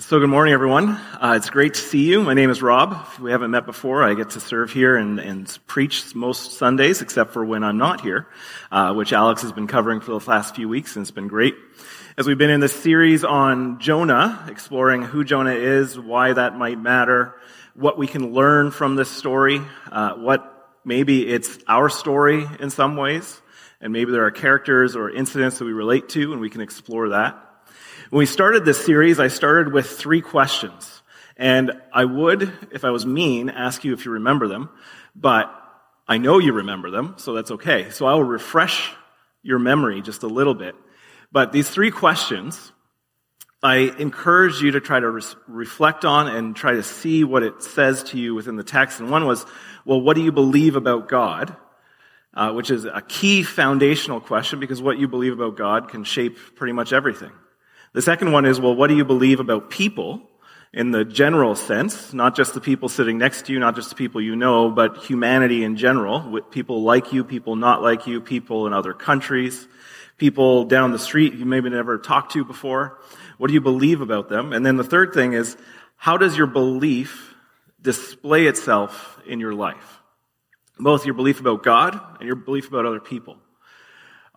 So, good morning, everyone. Uh, it's great to see you. My name is Rob. If we haven't met before, I get to serve here and, and preach most Sundays, except for when I'm not here, uh, which Alex has been covering for the last few weeks, and it's been great. As we've been in this series on Jonah, exploring who Jonah is, why that might matter, what we can learn from this story, uh, what maybe it's our story in some ways, and maybe there are characters or incidents that we relate to, and we can explore that. When we started this series, I started with three questions. And I would, if I was mean, ask you if you remember them, but I know you remember them, so that's okay. So I will refresh your memory just a little bit. But these three questions, I encourage you to try to re- reflect on and try to see what it says to you within the text. And one was, well, what do you believe about God? Uh, which is a key foundational question because what you believe about God can shape pretty much everything. The second one is, well, what do you believe about people in the general sense? Not just the people sitting next to you, not just the people you know, but humanity in general. With people like you, people not like you, people in other countries, people down the street you maybe never talked to before. What do you believe about them? And then the third thing is, how does your belief display itself in your life? Both your belief about God and your belief about other people.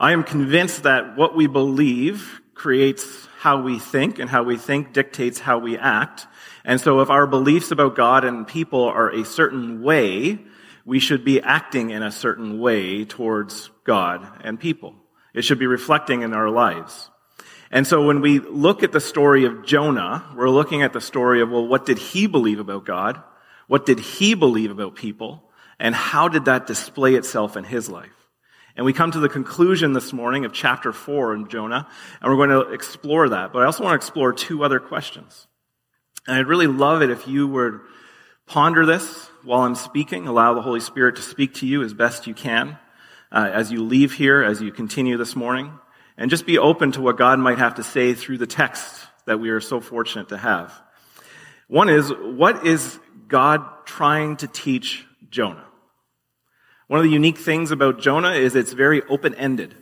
I am convinced that what we believe creates how we think, and how we think dictates how we act. And so if our beliefs about God and people are a certain way, we should be acting in a certain way towards God and people. It should be reflecting in our lives. And so when we look at the story of Jonah, we're looking at the story of, well, what did he believe about God? What did he believe about people? And how did that display itself in his life? And we come to the conclusion this morning of chapter 4 in Jonah, and we're going to explore that. But I also want to explore two other questions. And I'd really love it if you would ponder this while I'm speaking, allow the Holy Spirit to speak to you as best you can uh, as you leave here, as you continue this morning, and just be open to what God might have to say through the text that we are so fortunate to have. One is, what is God trying to teach Jonah? One of the unique things about Jonah is it's very open-ended.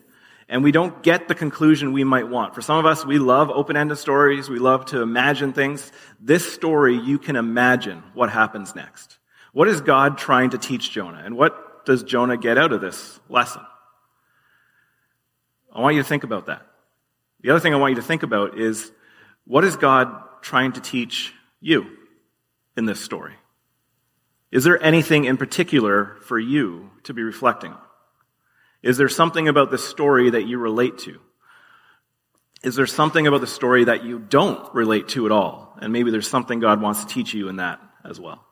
And we don't get the conclusion we might want. For some of us, we love open-ended stories. We love to imagine things. This story, you can imagine what happens next. What is God trying to teach Jonah? And what does Jonah get out of this lesson? I want you to think about that. The other thing I want you to think about is what is God trying to teach you in this story? Is there anything in particular for you to be reflecting on? Is there something about the story that you relate to? Is there something about the story that you don't relate to at all? And maybe there's something God wants to teach you in that as well.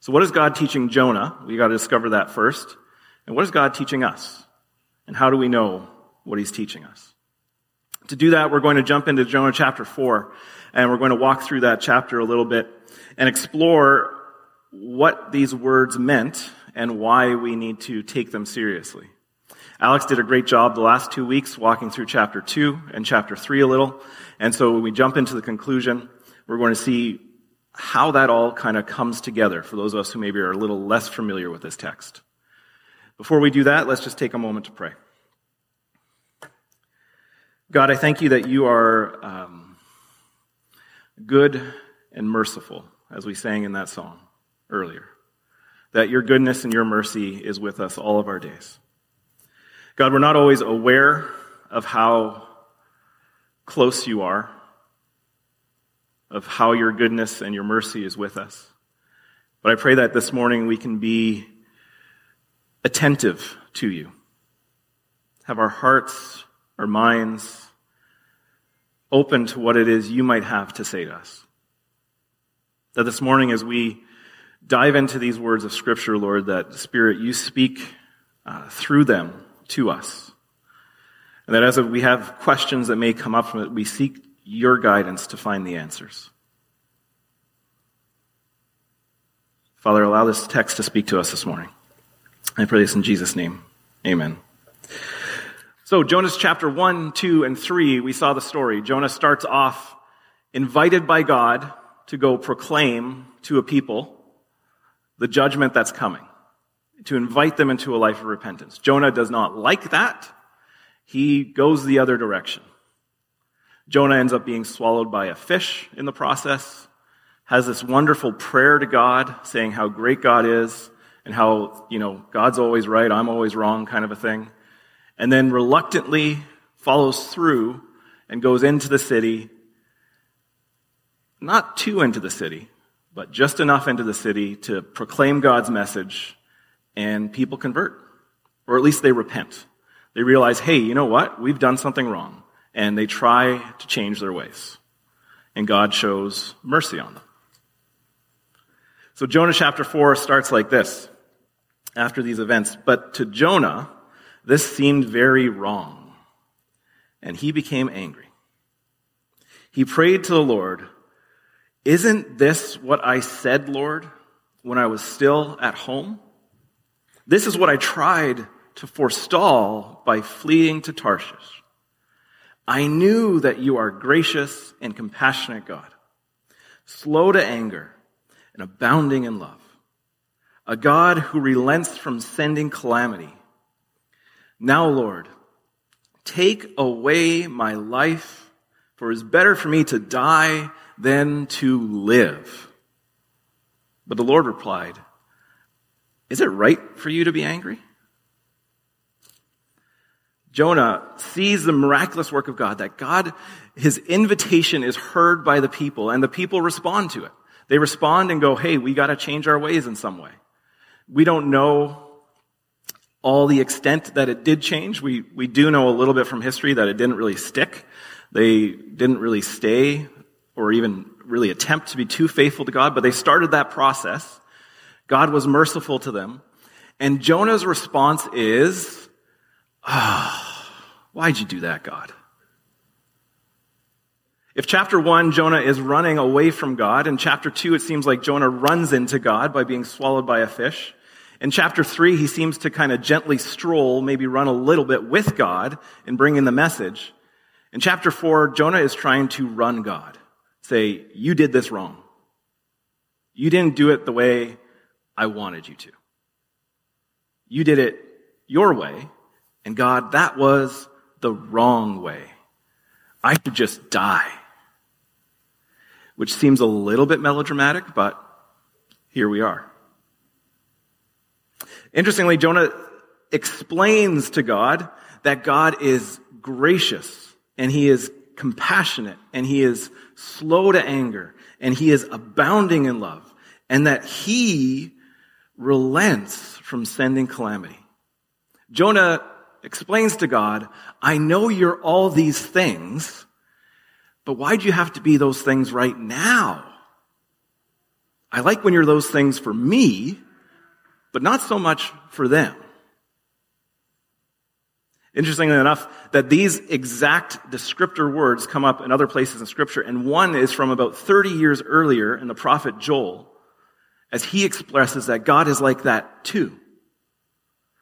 So what is God teaching Jonah? We got to discover that first. And what is God teaching us? And how do we know what he's teaching us? To do that, we're going to jump into Jonah chapter 4, and we're going to walk through that chapter a little bit and explore what these words meant and why we need to take them seriously. Alex did a great job the last two weeks walking through chapter 2 and chapter 3 a little. And so when we jump into the conclusion, we're going to see how that all kind of comes together for those of us who maybe are a little less familiar with this text. Before we do that, let's just take a moment to pray. God, I thank you that you are um, good and merciful, as we sang in that song earlier. That your goodness and your mercy is with us all of our days. God, we're not always aware of how close you are, of how your goodness and your mercy is with us. But I pray that this morning we can be attentive to you. Have our hearts, our minds open to what it is you might have to say to us. That this morning as we dive into these words of Scripture, Lord, that Spirit, you speak uh, through them to us. And that as we have questions that may come up from it, we seek your guidance to find the answers. Father, allow this text to speak to us this morning. I pray this in Jesus' name. Amen. So, Jonah's chapter 1, 2, and 3, we saw the story. Jonah starts off invited by God to go proclaim to a people the judgment that's coming, to invite them into a life of repentance. Jonah does not like that. He goes the other direction. Jonah ends up being swallowed by a fish in the process, has this wonderful prayer to God saying how great God is and how, you know, God's always right, I'm always wrong kind of a thing. And then reluctantly follows through and goes into the city, not too into the city, but just enough into the city to proclaim God's message and people convert. Or at least they repent. They realize, hey, you know what? We've done something wrong. And they try to change their ways. And God shows mercy on them. So Jonah chapter 4 starts like this after these events. But to Jonah, this seemed very wrong. And he became angry. He prayed to the Lord, Isn't this what I said, Lord, when I was still at home? This is what I tried to forestall by fleeing to Tarshish. I knew that you are gracious and compassionate God, slow to anger and abounding in love, a God who relents from sending calamity. Now, Lord, take away my life, for it is better for me to die than to live. But the Lord replied, Is it right for you to be angry? Jonah sees the miraculous work of God, that God, his invitation is heard by the people, and the people respond to it. They respond and go, hey, we gotta change our ways in some way. We don't know all the extent that it did change. We, we do know a little bit from history that it didn't really stick. They didn't really stay or even really attempt to be too faithful to God, but they started that process. God was merciful to them. And Jonah's response is, oh, why'd you do that, God? If chapter one, Jonah is running away from God, in chapter two, it seems like Jonah runs into God by being swallowed by a fish. In chapter three, he seems to kind of gently stroll, maybe run a little bit with God and bring in the message. In chapter four, Jonah is trying to run God. Say, you did this wrong. You didn't do it the way I wanted you to. You did it your way, and God, that was the wrong way. I should just die which seems a little bit melodramatic, but here we are. Interestingly, Jonah explains to God that God is gracious and he is compassionate and he is slow to anger and he is abounding in love and that he relents from sending calamity. Jonah explains to God, I know you're all these things, but why'd you have to be those things right now? I like when you're those things for me, but not so much for them. Interestingly enough, that these exact descriptor words come up in other places in scripture, and one is from about 30 years earlier in the prophet Joel, as he expresses that God is like that too.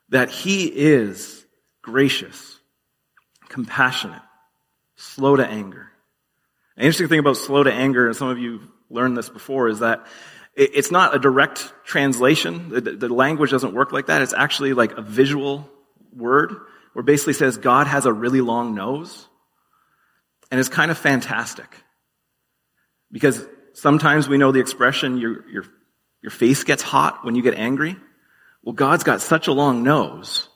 That he is gracious, compassionate, slow to anger, an interesting thing about slow to anger, and some of you learned this before, is that it's not a direct translation. The, language doesn't work like that. It's actually like a visual word where basically says God has a really long nose. And it's kind of fantastic. Because sometimes we know the expression, your, your, your face gets hot when you get angry. Well, God's got such a long nose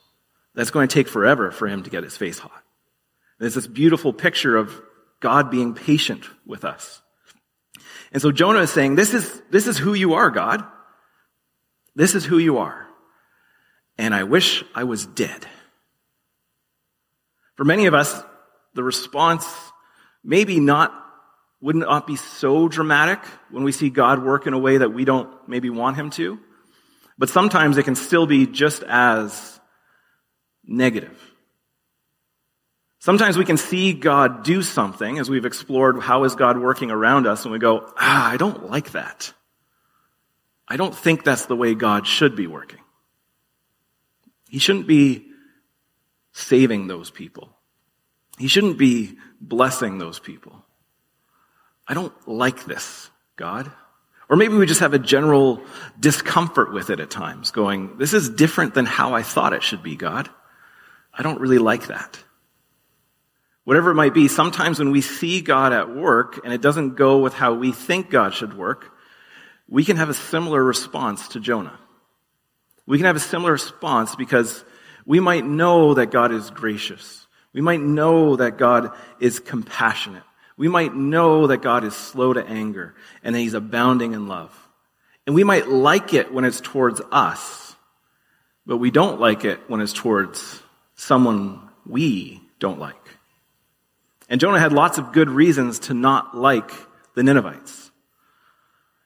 that's going to take forever for him to get his face hot. There's this beautiful picture of God being patient with us. And so Jonah is saying, this is, this is who you are, God. This is who you are. And I wish I was dead. For many of us, the response maybe not, would not not be so dramatic when we see God work in a way that we don't maybe want him to. But sometimes it can still be just as negative. Sometimes we can see God do something as we've explored how is God working around us and we go, ah, I don't like that. I don't think that's the way God should be working. He shouldn't be saving those people. He shouldn't be blessing those people. I don't like this, God. Or maybe we just have a general discomfort with it at times, going, this is different than how I thought it should be, God. I don't really like that. Whatever it might be, sometimes when we see God at work and it doesn't go with how we think God should work, we can have a similar response to Jonah. We can have a similar response because we might know that God is gracious. We might know that God is compassionate. We might know that God is slow to anger and that he's abounding in love. And we might like it when it's towards us, but we don't like it when it's towards someone we don't like. And Jonah had lots of good reasons to not like the Ninevites.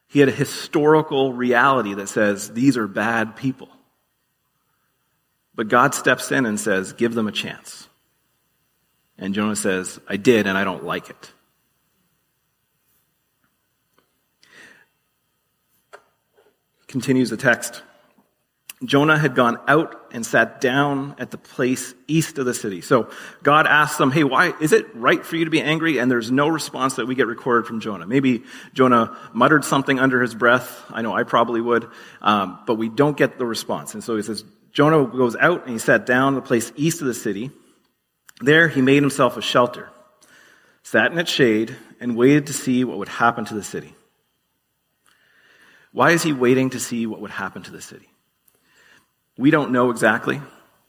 He had a historical reality that says these are bad people. But God steps in and says, give them a chance. And Jonah says, I did and I don't like it. Continues the text. Jonah had gone out and sat down at the place east of the city. So God asks them, hey, why, is it right for you to be angry? And there's no response that we get recorded from Jonah. Maybe Jonah muttered something under his breath. I know I probably would. Um, but we don't get the response. And so he says, Jonah goes out and he sat down in a place east of the city. There he made himself a shelter, sat in its shade, and waited to see what would happen to the city. Why is he waiting to see what would happen to the city? We don't know exactly,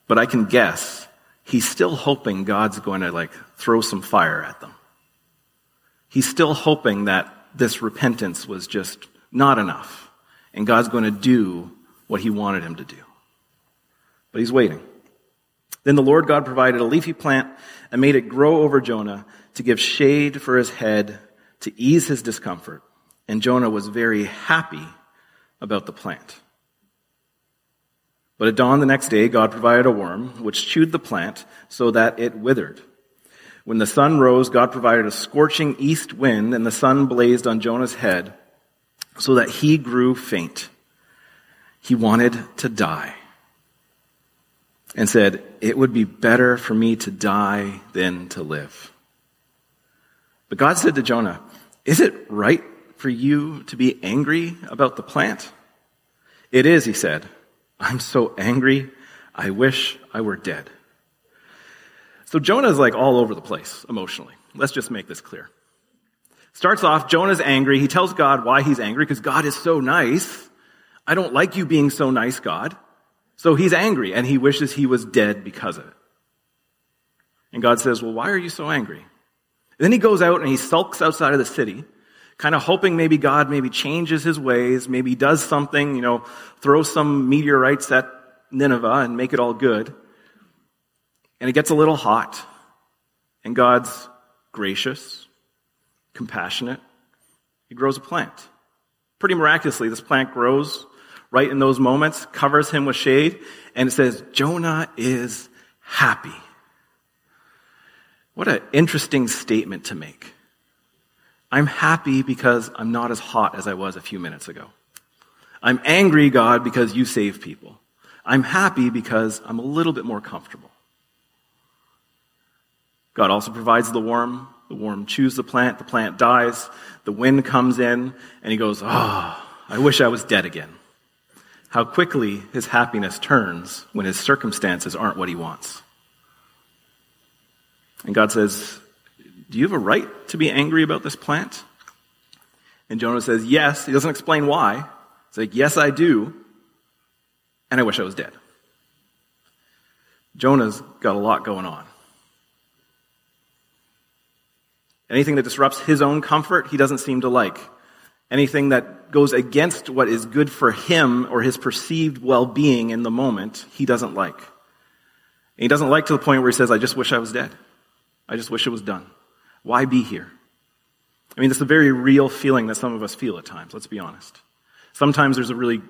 but I can guess he's still hoping God's going to like throw some fire at them. He's still hoping that this repentance was just not enough and God's going to do what he wanted him to do. But he's waiting. Then the Lord God provided a leafy plant and made it grow over Jonah to give shade for his head to ease his discomfort. And Jonah was very happy about the plant. But at dawn the next day, God provided a worm which chewed the plant so that it withered. When the sun rose, God provided a scorching east wind and the sun blazed on Jonah's head so that he grew faint. He wanted to die and said, it would be better for me to die than to live. But God said to Jonah, is it right for you to be angry about the plant? It is, he said. I'm so angry. I wish I were dead. So Jonah is like all over the place emotionally. Let's just make this clear. Starts off, Jonah's angry. He tells God why he's angry because God is so nice. I don't like you being so nice, God. So he's angry and he wishes he was dead because of it. And God says, well, why are you so angry? And then he goes out and he sulks outside of the city kind of hoping maybe God maybe changes his ways, maybe does something, you know, throw some meteorites at Nineveh and make it all good. And it gets a little hot. And God's gracious, compassionate. He grows a plant. Pretty miraculously, this plant grows right in those moments, covers him with shade, and it says, Jonah is happy. What an interesting statement to make. I'm happy because I'm not as hot as I was a few minutes ago. I'm angry, God, because you save people. I'm happy because I'm a little bit more comfortable. God also provides the worm. The worm chews the plant. The plant dies. The wind comes in and he goes, Oh, I wish I was dead again. How quickly his happiness turns when his circumstances aren't what he wants. And God says, do you have a right to be angry about this plant? And Jonah says, Yes. He doesn't explain why. He's like, Yes, I do. And I wish I was dead. Jonah's got a lot going on. Anything that disrupts his own comfort, he doesn't seem to like. Anything that goes against what is good for him or his perceived well being in the moment, he doesn't like. And he doesn't like to the point where he says, I just wish I was dead. I just wish it was done. Why be here? I mean, it's a very real feeling that some of us feel at times, let's be honest. Sometimes there's a really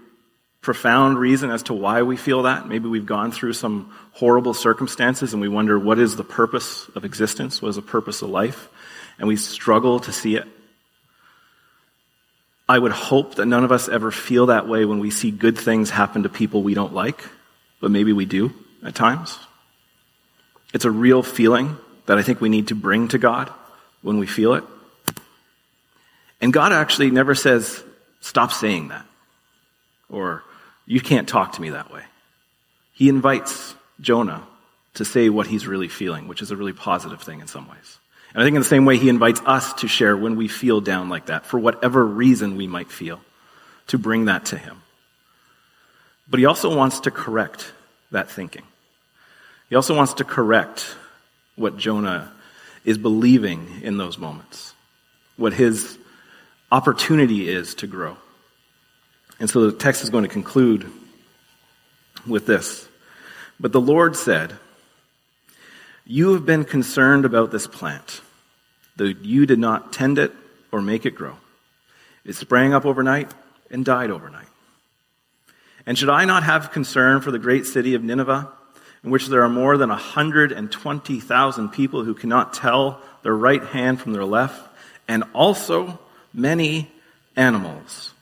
profound reason as to why we feel that. Maybe we've gone through some horrible circumstances and we wonder what is the purpose of existence? What is the purpose of life? And we struggle to see it. I would hope that none of us ever feel that way when we see good things happen to people we don't like, but maybe we do at times. It's a real feeling that I think we need to bring to God when we feel it. And God actually never says, stop saying that. Or, you can't talk to me that way. He invites Jonah to say what he's really feeling, which is a really positive thing in some ways. And I think in the same way, he invites us to share when we feel down like that, for whatever reason we might feel, to bring that to him. But he also wants to correct that thinking. He also wants to correct what Jonah is believing in those moments, what his opportunity is to grow. And so the text is going to conclude with this. But the Lord said, You have been concerned about this plant, though you did not tend it or make it grow. It sprang up overnight and died overnight. And should I not have concern for the great city of Nineveh, in which there are more than 120,000 people who cannot tell their right hand from their left, and also many animals?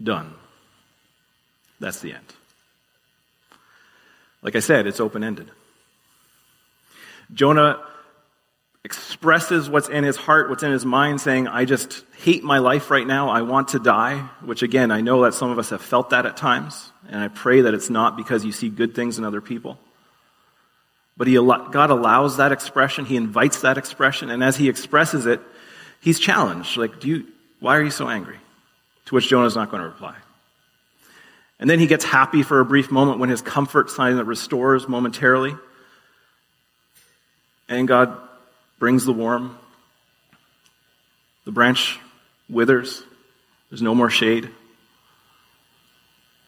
Done. That's the end. Like I said, it's open ended. Jonah expresses what's in his heart, what's in his mind, saying, I just hate my life right now. I want to die. Which again, I know that some of us have felt that at times. And I pray that it's not because you see good things in other people. But he, God allows that expression. He invites that expression. And as he expresses it, he's challenged. Like, do you, why are you so angry? To which Jonah is not going to reply. And then he gets happy for a brief moment when his comfort sign restores momentarily. And God brings the warm. The branch withers. There's no more shade.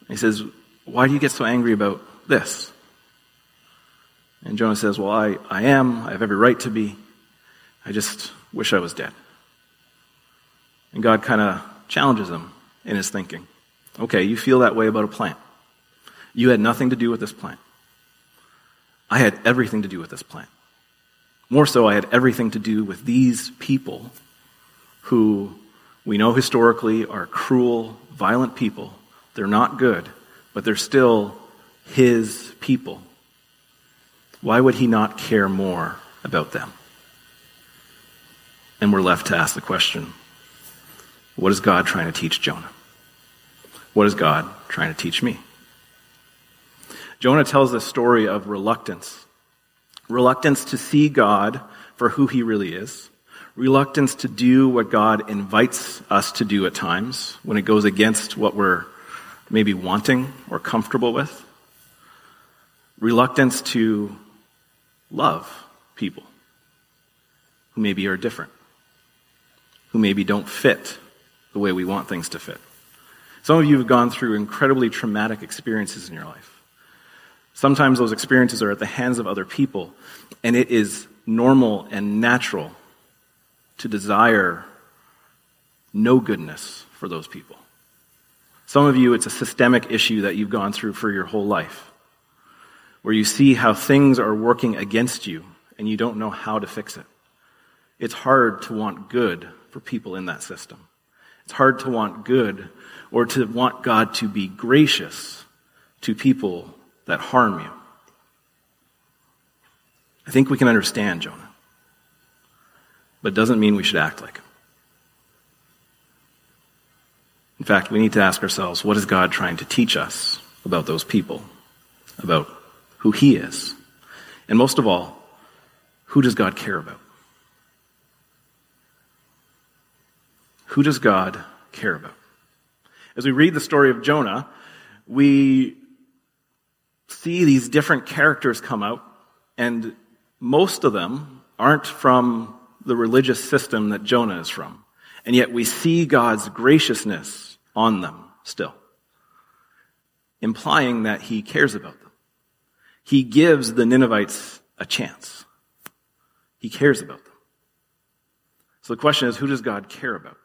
He says, Why do you get so angry about this? And Jonah says, Well, I, I am. I have every right to be. I just wish I was dead. And God kind of challenges him in his thinking. Okay, you feel that way about a plant. You had nothing to do with this plant. I had everything to do with this plant. More so, I had everything to do with these people who we know historically are cruel, violent people. They're not good, but they're still his people. Why would he not care more about them? And we're left to ask the question what is God trying to teach Jonah? What is God trying to teach me? Jonah tells the story of reluctance reluctance to see God for who he really is, reluctance to do what God invites us to do at times when it goes against what we're maybe wanting or comfortable with, reluctance to love people who maybe are different, who maybe don't fit the way we want things to fit. Some of you have gone through incredibly traumatic experiences in your life. Sometimes those experiences are at the hands of other people, and it is normal and natural to desire no goodness for those people. Some of you, it's a systemic issue that you've gone through for your whole life, where you see how things are working against you and you don't know how to fix it. It's hard to want good for people in that system. It's hard to want good or to want God to be gracious to people that harm you. I think we can understand Jonah, but it doesn't mean we should act like him. In fact, we need to ask ourselves what is God trying to teach us about those people, about who He is? And most of all, who does God care about? Who does God care about? As we read the story of Jonah, we see these different characters come out, and most of them aren't from the religious system that Jonah is from. And yet we see God's graciousness on them still, implying that he cares about them. He gives the Ninevites a chance. He cares about them. So the question is, who does God care about?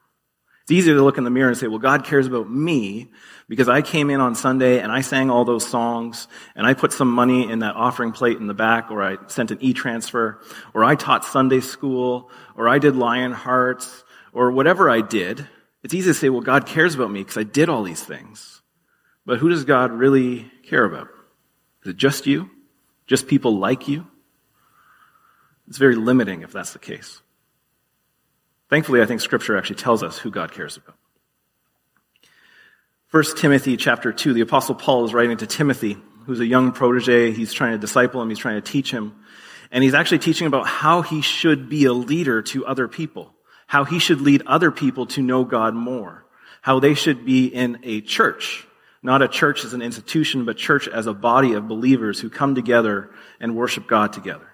It's easy to look in the mirror and say, well, God cares about me because I came in on Sunday and I sang all those songs and I put some money in that offering plate in the back or I sent an e-transfer or I taught Sunday school or I did Lion Hearts or whatever I did. It's easy to say, well, God cares about me because I did all these things. But who does God really care about? Is it just you? Just people like you? It's very limiting if that's the case. Thankfully, I think scripture actually tells us who God cares about. 1 Timothy chapter 2, the apostle Paul is writing to Timothy, who's a young protege. He's trying to disciple him, he's trying to teach him. And he's actually teaching about how he should be a leader to other people, how he should lead other people to know God more, how they should be in a church, not a church as an institution, but church as a body of believers who come together and worship God together.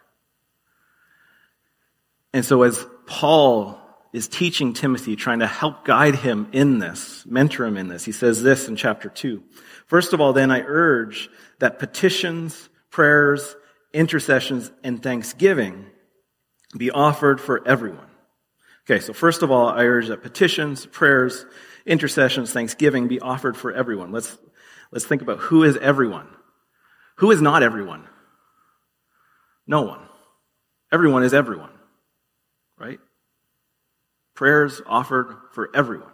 And so as Paul is teaching Timothy, trying to help guide him in this, mentor him in this, he says this in chapter 2. First of all, then I urge that petitions, prayers, intercessions, and thanksgiving be offered for everyone. Okay, so first of all, I urge that petitions, prayers, intercessions, thanksgiving be offered for everyone. Let's, let's think about who is everyone. Who is not everyone? No one. Everyone is everyone? Prayers offered for everyone.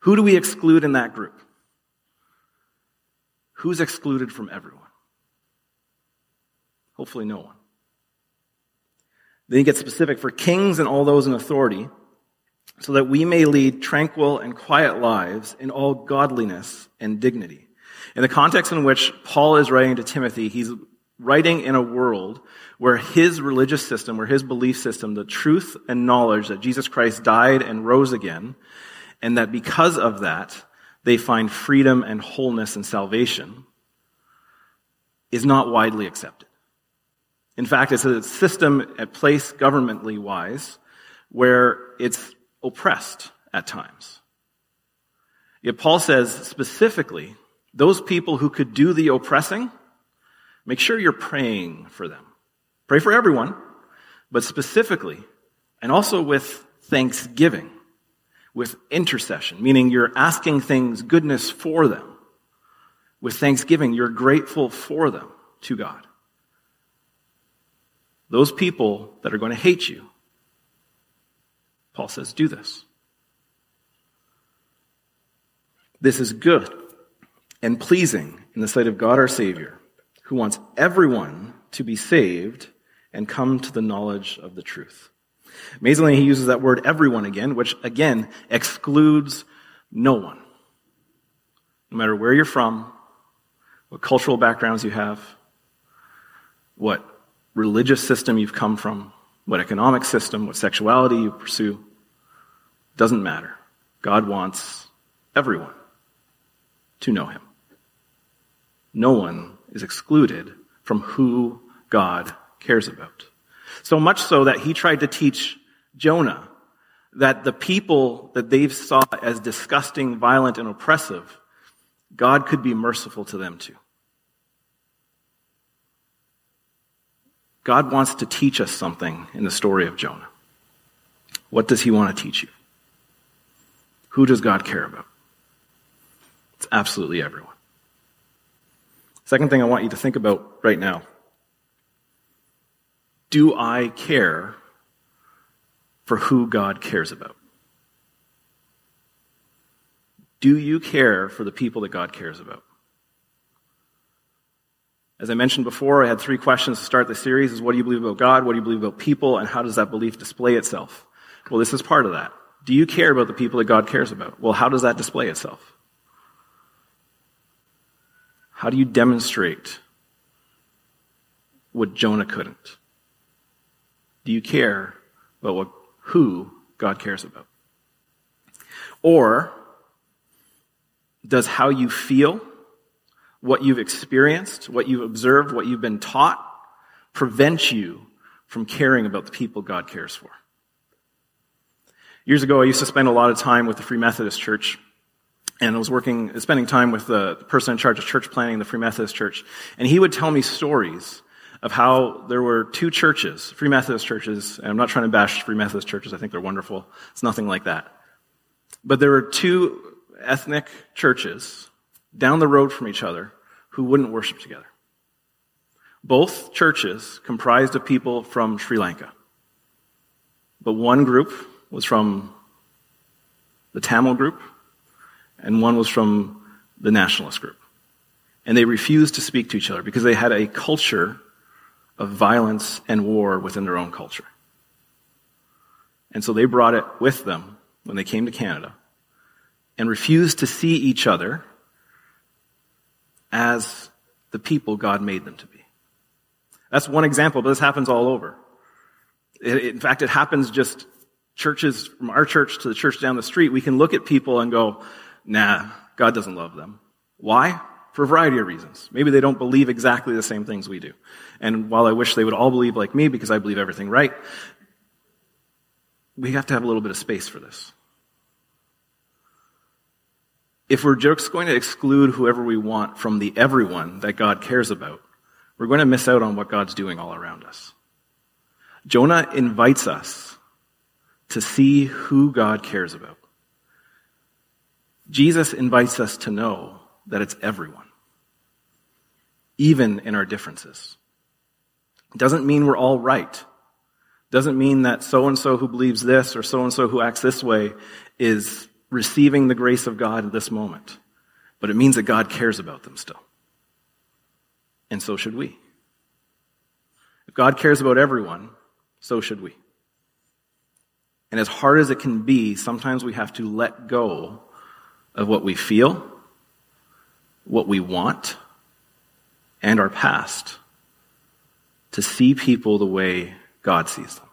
Who do we exclude in that group? Who's excluded from everyone? Hopefully, no one. Then he gets specific for kings and all those in authority, so that we may lead tranquil and quiet lives in all godliness and dignity. In the context in which Paul is writing to Timothy, he's writing in a world where his religious system, where his belief system, the truth and knowledge that Jesus Christ died and rose again, and that because of that, they find freedom and wholeness and salvation, is not widely accepted. In fact, it's a system at place governmentally wise where it's oppressed at times. Yet Paul says specifically, those people who could do the oppressing, make sure you're praying for them. Pray for everyone, but specifically, and also with thanksgiving, with intercession, meaning you're asking things, goodness for them. With thanksgiving, you're grateful for them to God. Those people that are going to hate you, Paul says, do this. This is good and pleasing in the sight of God our Savior, who wants everyone to be saved and come to the knowledge of the truth. Amazingly, he uses that word everyone again, which again excludes no one. No matter where you're from, what cultural backgrounds you have, what religious system you've come from, what economic system, what sexuality you pursue, doesn't matter. God wants everyone to know him. No one is excluded from who God cares about. So much so that he tried to teach Jonah that the people that they've saw as disgusting, violent, and oppressive, God could be merciful to them too. God wants to teach us something in the story of Jonah. What does he want to teach you? Who does God care about? It's absolutely everyone. Second thing I want you to think about right now. Do I care for who God cares about? Do you care for the people that God cares about? As I mentioned before, I had three questions to start the series is what do you believe about God? What do you believe about people? And how does that belief display itself? Well, this is part of that. Do you care about the people that God cares about? Well, how does that display itself? How do you demonstrate what Jonah couldn't? Do you care about what, who God cares about? Or does how you feel what you've experienced, what you've observed, what you've been taught, prevent you from caring about the people God cares for. Years ago, I used to spend a lot of time with the Free Methodist Church, and I was working, spending time with the person in charge of church planning the Free Methodist Church, and he would tell me stories of how there were two churches, Free Methodist churches, and I'm not trying to bash Free Methodist churches, I think they're wonderful. It's nothing like that. But there were two ethnic churches down the road from each other who wouldn't worship together. Both churches comprised of people from Sri Lanka. But one group was from the Tamil group, and one was from the nationalist group. And they refused to speak to each other because they had a culture of violence and war within their own culture. And so they brought it with them when they came to Canada and refused to see each other as the people God made them to be. That's one example, but this happens all over. It, in fact, it happens just churches from our church to the church down the street. We can look at people and go, nah, God doesn't love them. Why? For a variety of reasons. Maybe they don't believe exactly the same things we do. And while I wish they would all believe like me because I believe everything right, we have to have a little bit of space for this. If we're just going to exclude whoever we want from the everyone that God cares about, we're going to miss out on what God's doing all around us. Jonah invites us to see who God cares about. Jesus invites us to know that it's everyone, even in our differences. Doesn't mean we're all right. Doesn't mean that so and so who believes this or so and so who acts this way is receiving the grace of God at this moment. But it means that God cares about them still. And so should we. If God cares about everyone, so should we. And as hard as it can be, sometimes we have to let go of what we feel, what we want, and our past to see people the way God sees them.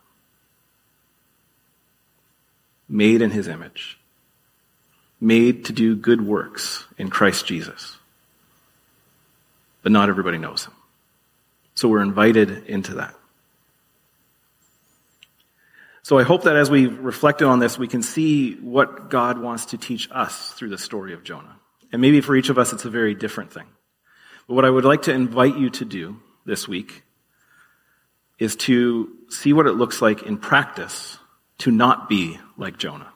Made in his image. Made to do good works in Christ Jesus. But not everybody knows him. So we're invited into that. So I hope that as we reflected on this, we can see what God wants to teach us through the story of Jonah. And maybe for each of us, it's a very different thing. But what I would like to invite you to do this week is to see what it looks like in practice to not be like Jonah.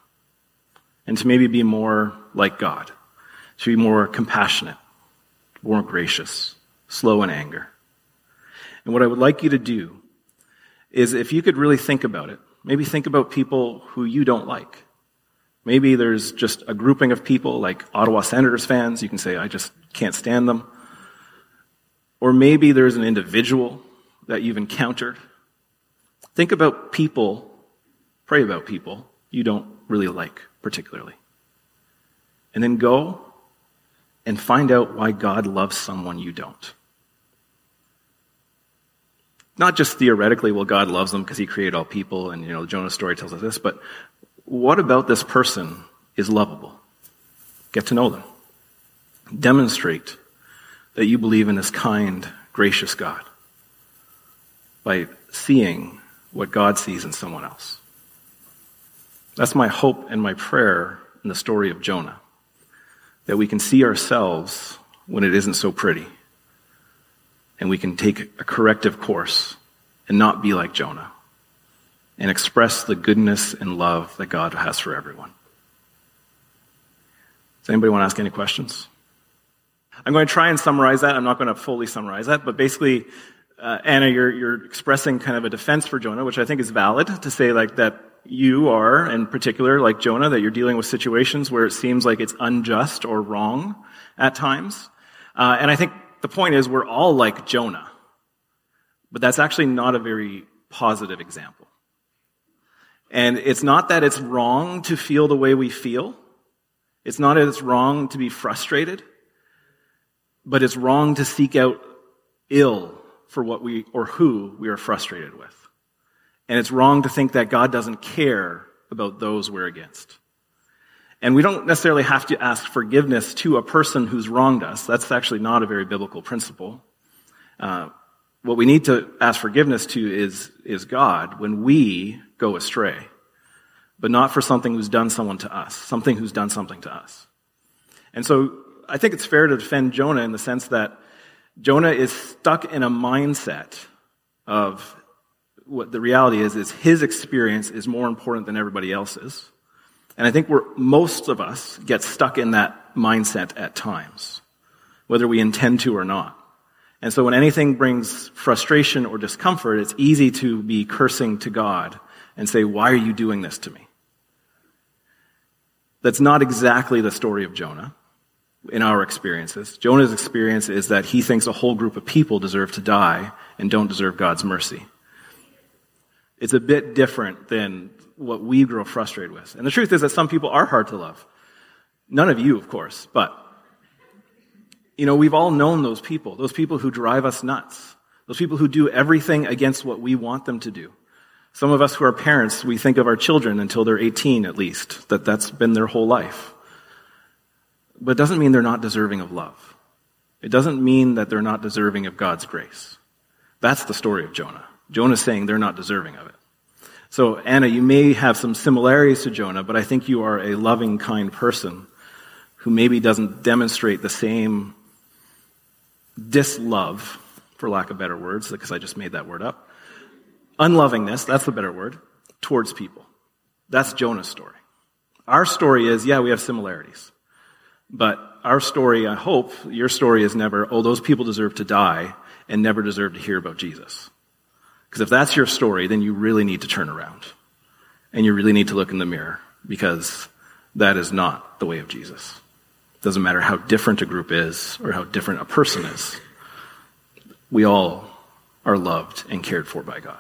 And to maybe be more like God. To be more compassionate, more gracious, slow in anger. And what I would like you to do is if you could really think about it, maybe think about people who you don't like. Maybe there's just a grouping of people like Ottawa Senators fans. You can say, I just can't stand them. Or maybe there's an individual that you've encountered. Think about people, pray about people you don't really like particularly. And then go and find out why God loves someone you don't. Not just theoretically, well, God loves them because he created all people, and, you know, Jonah's story tells us this, but what about this person is lovable? Get to know them. Demonstrate that you believe in this kind, gracious God by seeing what God sees in someone else. That's my hope and my prayer in the story of Jonah. That we can see ourselves when it isn't so pretty. And we can take a corrective course and not be like Jonah. And express the goodness and love that God has for everyone. Does anybody want to ask any questions? I'm going to try and summarize that. I'm not going to fully summarize that, but basically, uh, Anna, you're, you're expressing kind of a defense for Jonah, which I think is valid to say like that you are, in particular, like Jonah, that you're dealing with situations where it seems like it's unjust or wrong at times. Uh, and I think the point is we're all like Jonah. But that's actually not a very positive example. And it's not that it's wrong to feel the way we feel. It's not that it's wrong to be frustrated. But it's wrong to seek out ill for what we, or who we are frustrated with. And it's wrong to think that God doesn't care about those we're against. And we don't necessarily have to ask forgiveness to a person who's wronged us. That's actually not a very biblical principle. Uh, what we need to ask forgiveness to is, is God when we go astray, but not for something who's done someone to us, something who's done something to us. And so I think it's fair to defend Jonah in the sense that Jonah is stuck in a mindset of what the reality is, is his experience is more important than everybody else's. And I think we're, most of us get stuck in that mindset at times, whether we intend to or not. And so when anything brings frustration or discomfort, it's easy to be cursing to God and say, why are you doing this to me? That's not exactly the story of Jonah in our experiences. Jonah's experience is that he thinks a whole group of people deserve to die and don't deserve God's mercy. It's a bit different than what we grow frustrated with. And the truth is that some people are hard to love. None of you, of course, but You know, we've all known those people, those people who drive us nuts, those people who do everything against what we want them to do. Some of us who are parents, we think of our children until they're 18 at least, that that's been their whole life. But it doesn't mean they're not deserving of love. It doesn't mean that they're not deserving of God's grace. That's the story of Jonah. Jonah's saying they're not deserving of it. So, Anna, you may have some similarities to Jonah, but I think you are a loving, kind person who maybe doesn't demonstrate the same dislove, for lack of better words, because I just made that word up. Unlovingness, that's the better word, towards people. That's Jonah's story. Our story is, yeah, we have similarities. But our story, I hope, your story is never, oh, those people deserve to die and never deserve to hear about Jesus. Because if that's your story, then you really need to turn around. And you really need to look in the mirror because that is not the way of Jesus. It doesn't matter how different a group is or how different a person is. We all are loved and cared for by God.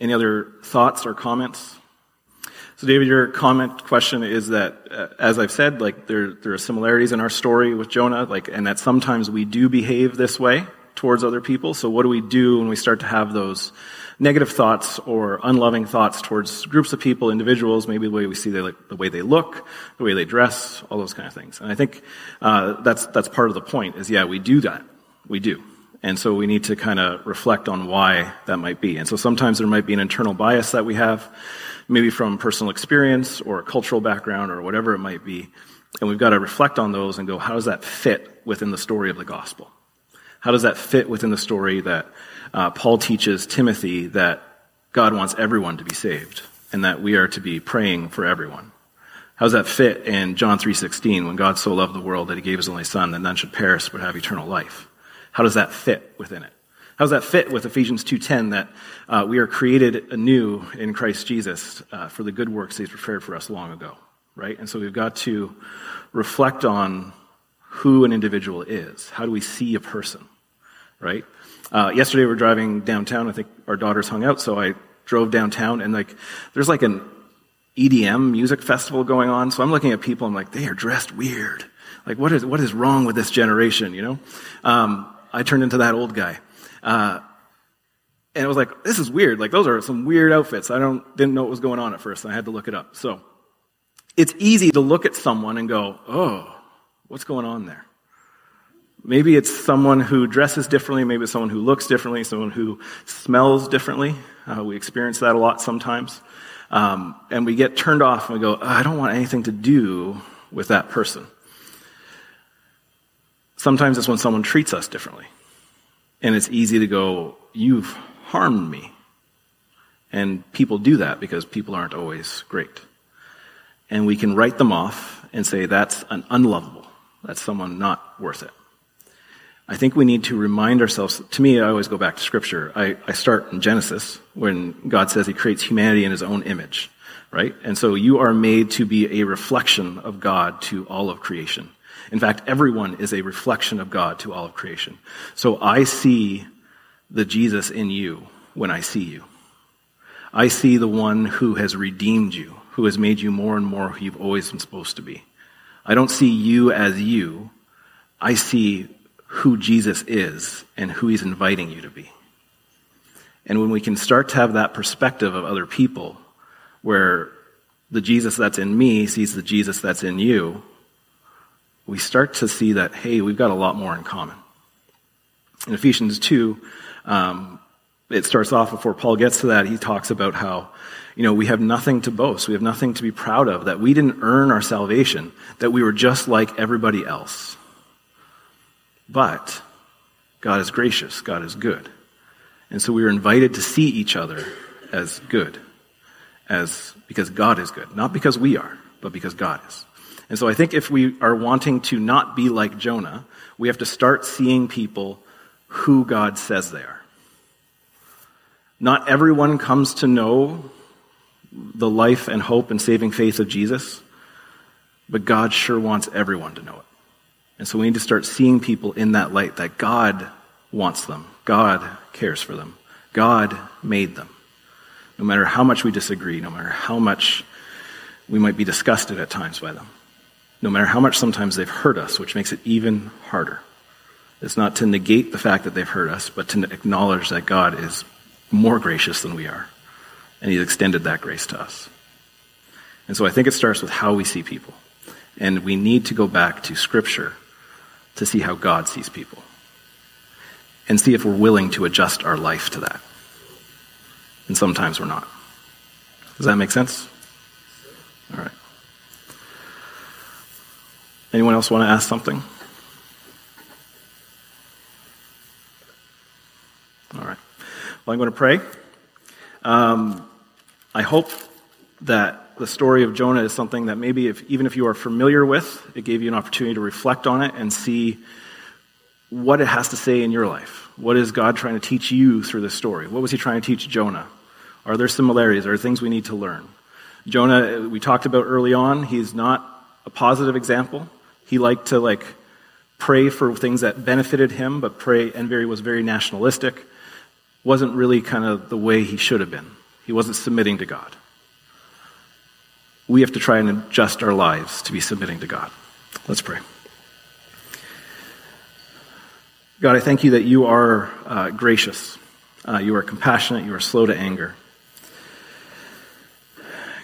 Any other thoughts or comments? So, David, your comment question is that, uh, as I've said, like there there are similarities in our story with Jonah, like, and that sometimes we do behave this way towards other people. So, what do we do when we start to have those negative thoughts or unloving thoughts towards groups of people, individuals, maybe the way we see they, the way they look, the way they dress, all those kind of things. And I think uh, that's that's part of the point. Is yeah, we do that, we do. And so we need to kind of reflect on why that might be. And so sometimes there might be an internal bias that we have maybe from personal experience or a cultural background or whatever it might be. And we've got to reflect on those and go, how does that fit within the story of the gospel? How does that fit within the story that uh, Paul teaches Timothy that God wants everyone to be saved and that we are to be praying for everyone? How does that fit in John 3.16 when God so loved the world that he gave his only son that none should perish but have eternal life? How does that fit within it? How does that fit with Ephesians 2.10 that uh, we are created anew in Christ Jesus uh, for the good works he's prepared for us long ago, right? And so we've got to reflect on who an individual is. How do we see a person, right? Uh, yesterday we were driving downtown. I think our daughters hung out, so I drove downtown and like, there's like an EDM music festival going on. So I'm looking at people. I'm like, they are dressed weird. Like, what is what is wrong with this generation? You know, um, I turned into that old guy. Uh, and it was like, this is weird. Like, those are some weird outfits. I don't, didn't know what was going on at first. I had to look it up. So, it's easy to look at someone and go, oh, what's going on there? Maybe it's someone who dresses differently. Maybe it's someone who looks differently, someone who smells differently. Uh, we experience that a lot sometimes. Um, and we get turned off and we go, I don't want anything to do with that person. Sometimes it's when someone treats us differently. And it's easy to go, You've harmed me. And people do that because people aren't always great. And we can write them off and say, That's an unlovable. That's someone not worth it. I think we need to remind ourselves. To me, I always go back to Scripture. I, I start in Genesis when God says He creates humanity in His own image, right? And so you are made to be a reflection of God to all of creation. In fact, everyone is a reflection of God to all of creation. So I see the Jesus in you when I see you. I see the one who has redeemed you, who has made you more and more who you've always been supposed to be. I don't see you as you. I see who Jesus is and who he's inviting you to be. And when we can start to have that perspective of other people, where the Jesus that's in me sees the Jesus that's in you, we start to see that, hey, we've got a lot more in common. In Ephesians 2, um, it starts off before Paul gets to that, he talks about how, you know, we have nothing to boast. We have nothing to be proud of, that we didn't earn our salvation, that we were just like everybody else. But God is gracious, God is good. And so we are invited to see each other as good, as, because God is good. Not because we are, but because God is. And so I think if we are wanting to not be like Jonah, we have to start seeing people who God says they are. Not everyone comes to know the life and hope and saving faith of Jesus, but God sure wants everyone to know it. And so we need to start seeing people in that light that God wants them, God cares for them, God made them. No matter how much we disagree, no matter how much we might be disgusted at times by them. no matter how much sometimes they've hurt us, which makes it even harder. It's not to negate the fact that they've hurt us, but to acknowledge that God is more gracious than we are. And He's extended that grace to us. And so I think it starts with how we see people. And we need to go back to Scripture to see how God sees people. And see if we're willing to adjust our life to that. And sometimes we're not. Does that make sense? All right. Anyone else want to ask something? All right. Well, I'm going to pray. Um, I hope that the story of Jonah is something that maybe, if, even if you are familiar with, it gave you an opportunity to reflect on it and see what it has to say in your life. What is God trying to teach you through this story? What was he trying to teach Jonah? Are there similarities? Are there things we need to learn? Jonah, we talked about early on, he's not a positive example. He liked to like pray for things that benefited him, but pray and very was very nationalistic. Wasn't really kind of the way he should have been. He wasn't submitting to God. We have to try and adjust our lives to be submitting to God. Let's pray. God, I thank you that you are uh, gracious. Uh, you are compassionate. You are slow to anger.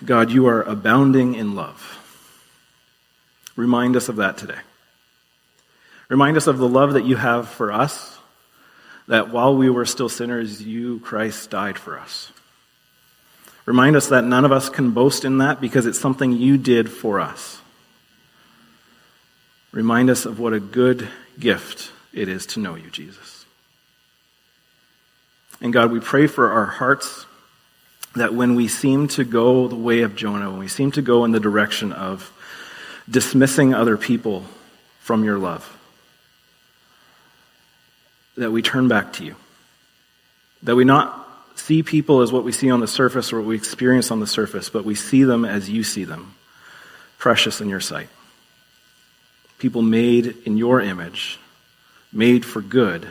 God, you are abounding in love. Remind us of that today. Remind us of the love that you have for us, that while we were still sinners, you, Christ, died for us. Remind us that none of us can boast in that because it's something you did for us. Remind us of what a good gift it is to know you, Jesus. And God, we pray for our hearts that when we seem to go the way of Jonah, when we seem to go in the direction of dismissing other people from your love, that we turn back to you. That we not see people as what we see on the surface or what we experience on the surface, but we see them as you see them, precious in your sight. People made in your image, made for good,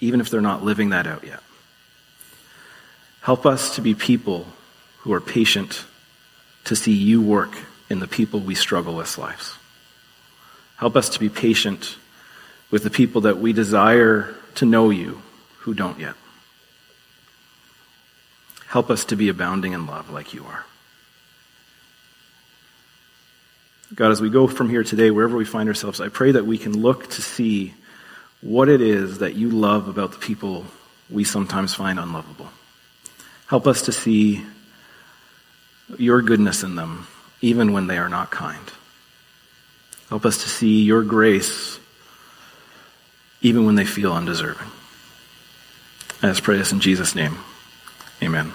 even if they're not living that out yet. Help us to be people who are patient to see you work in the people we struggle with lives. Help us to be patient with the people that we desire to know you who don't yet. Help us to be abounding in love like you are. God, as we go from here today, wherever we find ourselves, I pray that we can look to see what it is that you love about the people we sometimes find unlovable. Help us to see your goodness in them, even when they are not kind. Help us to see your grace even when they feel undeserving. Let's pray this in Jesus' name. Amen.